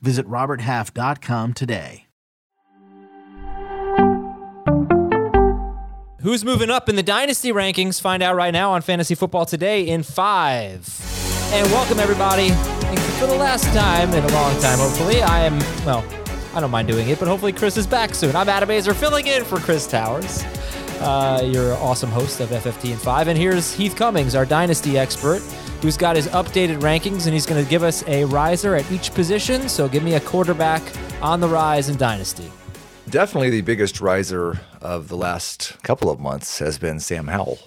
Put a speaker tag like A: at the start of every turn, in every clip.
A: Visit RobertHalf.com today.
B: Who's moving up in the dynasty rankings? Find out right now on Fantasy Football Today in five. And welcome everybody. For the last time in a long time, hopefully, I am well. I don't mind doing it, but hopefully Chris is back soon. I'm Adam Aizer filling in for Chris Towers, uh, your awesome host of FFT and five. And here's Heath Cummings, our dynasty expert, who's got his updated rankings, and he's going to give us a riser at each position. So give me a quarterback on the rise in dynasty.
C: Definitely the biggest riser of the last couple of months has been Sam Howell.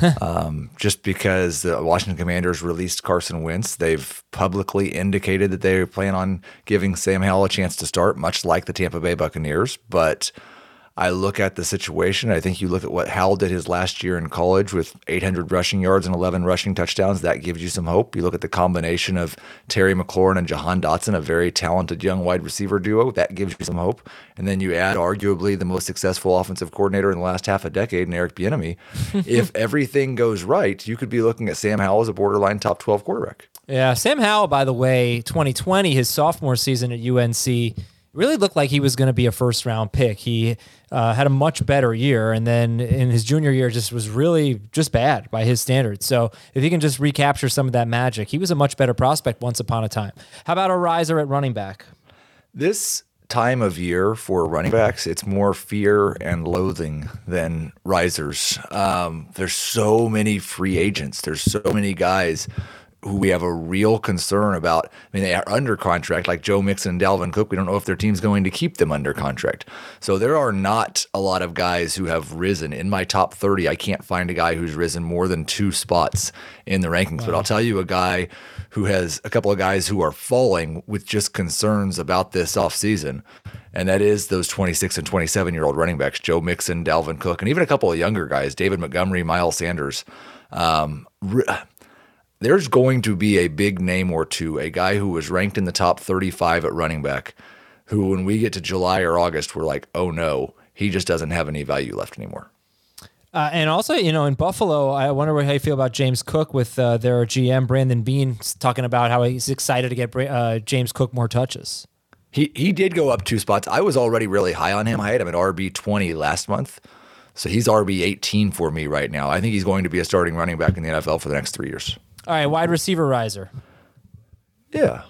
C: um, just because the Washington Commanders released Carson Wentz, they've publicly indicated that they plan on giving Sam Howell a chance to start, much like the Tampa Bay Buccaneers. But I look at the situation. I think you look at what Howell did his last year in college with 800 rushing yards and 11 rushing touchdowns. That gives you some hope. You look at the combination of Terry McLaurin and Jahan Dotson, a very talented young wide receiver duo. That gives you some hope. And then you add arguably the most successful offensive coordinator in the last half a decade, in Eric Bieniemy. if everything goes right, you could be looking at Sam Howell as a borderline top 12 quarterback.
B: Yeah, Sam Howell, by the way, 2020, his sophomore season at UNC really looked like he was going to be a first round pick. He uh, had a much better year, and then in his junior year, just was really just bad by his standards. So if he can just recapture some of that magic, he was a much better prospect once upon a time. How about a riser at running back?
C: This time of year for running backs, it's more fear and loathing than risers. Um, there's so many free agents. There's so many guys who we have a real concern about. I mean, they are under contract, like Joe Mixon and Dalvin Cook. We don't know if their team's going to keep them under contract. So there are not a lot of guys who have risen. In my top 30, I can't find a guy who's risen more than two spots in the rankings. Wow. But I'll tell you a guy who has a couple of guys who are falling with just concerns about this offseason. And that is those 26 and 27 year old running backs, Joe Mixon, Dalvin Cook, and even a couple of younger guys, David Montgomery, Miles Sanders. Um, there's going to be a big name or two, a guy who was ranked in the top 35 at running back, who, when we get to July or August, we're like, oh no, he just doesn't have any value left anymore.
B: Uh, and also, you know, in Buffalo, I wonder how you feel about James Cook with uh, their GM Brandon Beane talking about how he's excited to get uh, James Cook more touches.
C: He he did go up two spots. I was already really high on him. I had him at RB twenty last month, so he's RB eighteen for me right now. I think he's going to be a starting running back in the NFL for the next three years.
B: All right, wide receiver riser.
C: Yeah.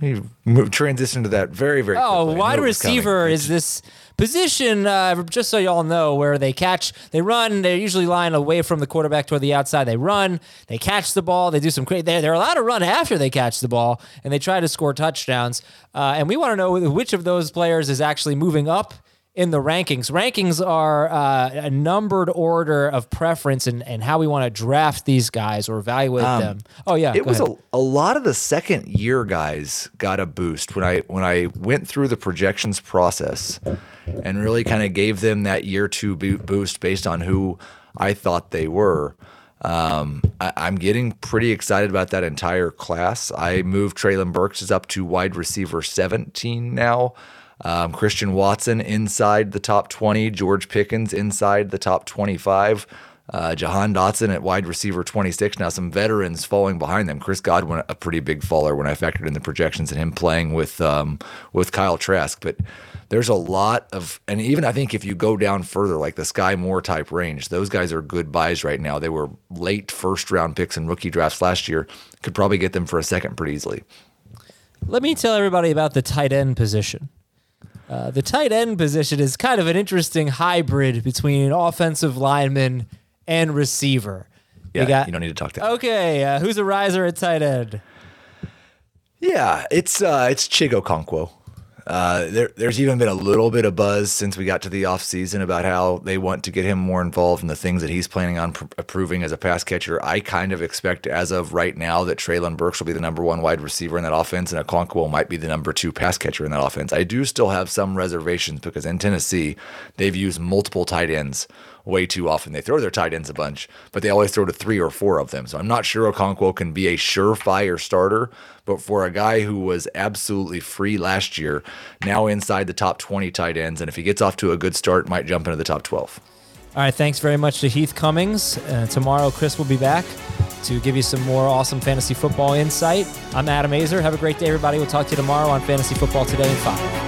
C: He moved, transitioned to that very, very.
B: Oh, quickly. wide receiver is this position, uh, just so y'all know, where they catch, they run, they're usually lying away from the quarterback toward the outside. They run, they catch the ball, they do some great. They're, they're allowed to run after they catch the ball, and they try to score touchdowns. Uh, and we want to know which of those players is actually moving up in the rankings. Rankings are uh, a numbered order of preference and, and how we want to draft these guys or evaluate um, them. Oh yeah,
C: it was a, a lot of the second year guys got a boost when I when I went through the projections process and really kind of gave them that year two boost based on who I thought they were. Um, I, am getting pretty excited about that entire class. I moved Treylon Burks is up to wide receiver 17 now. Um, Christian Watson inside the top 20, George Pickens inside the top 25. Uh, Jahan Dotson at wide receiver 26. Now, some veterans falling behind them. Chris Godwin, a pretty big faller when I factored in the projections and him playing with um, with Kyle Trask. But there's a lot of, and even I think if you go down further, like the Skyy Moore type range, those guys are good buys right now. They were late first round picks in rookie drafts last year. Could probably get them for a second pretty easily.
B: Let me tell everybody about the tight end position. Uh, the tight end position is kind of an interesting hybrid between offensive lineman and receiver.
C: Yeah, you, got, you don't need to talk to.
B: Okay, uh, who's a riser at tight end?
C: Yeah, it's uh, it's Chig Okonkwo. Uh, there, there's even been a little bit of buzz since we got to the offseason about how they want to get him more involved in the things that he's planning on pr- approving as a pass catcher. I kind of expect, as of right now, that Treylon Burks will be the number one wide receiver in that offense, and Okonkwo might be the number two pass catcher in that offense. I do still have some reservations because in Tennessee, they've used multiple tight ends way too often. They throw their tight ends a bunch, but they always throw to three or four of them. So I'm not sure Okonkwo can be a surefire starter, but for a guy who was absolutely free last year, now inside the top 20 tight ends, and if he gets off to a good start, might jump into the top 12.
B: All right, thanks very much to Heath Cummings. Uh, tomorrow, Chris will be back to give you some more awesome fantasy football insight. I'm Adam Aizer. Have a great day, everybody. We'll talk to you tomorrow on Fantasy Football Today in 5.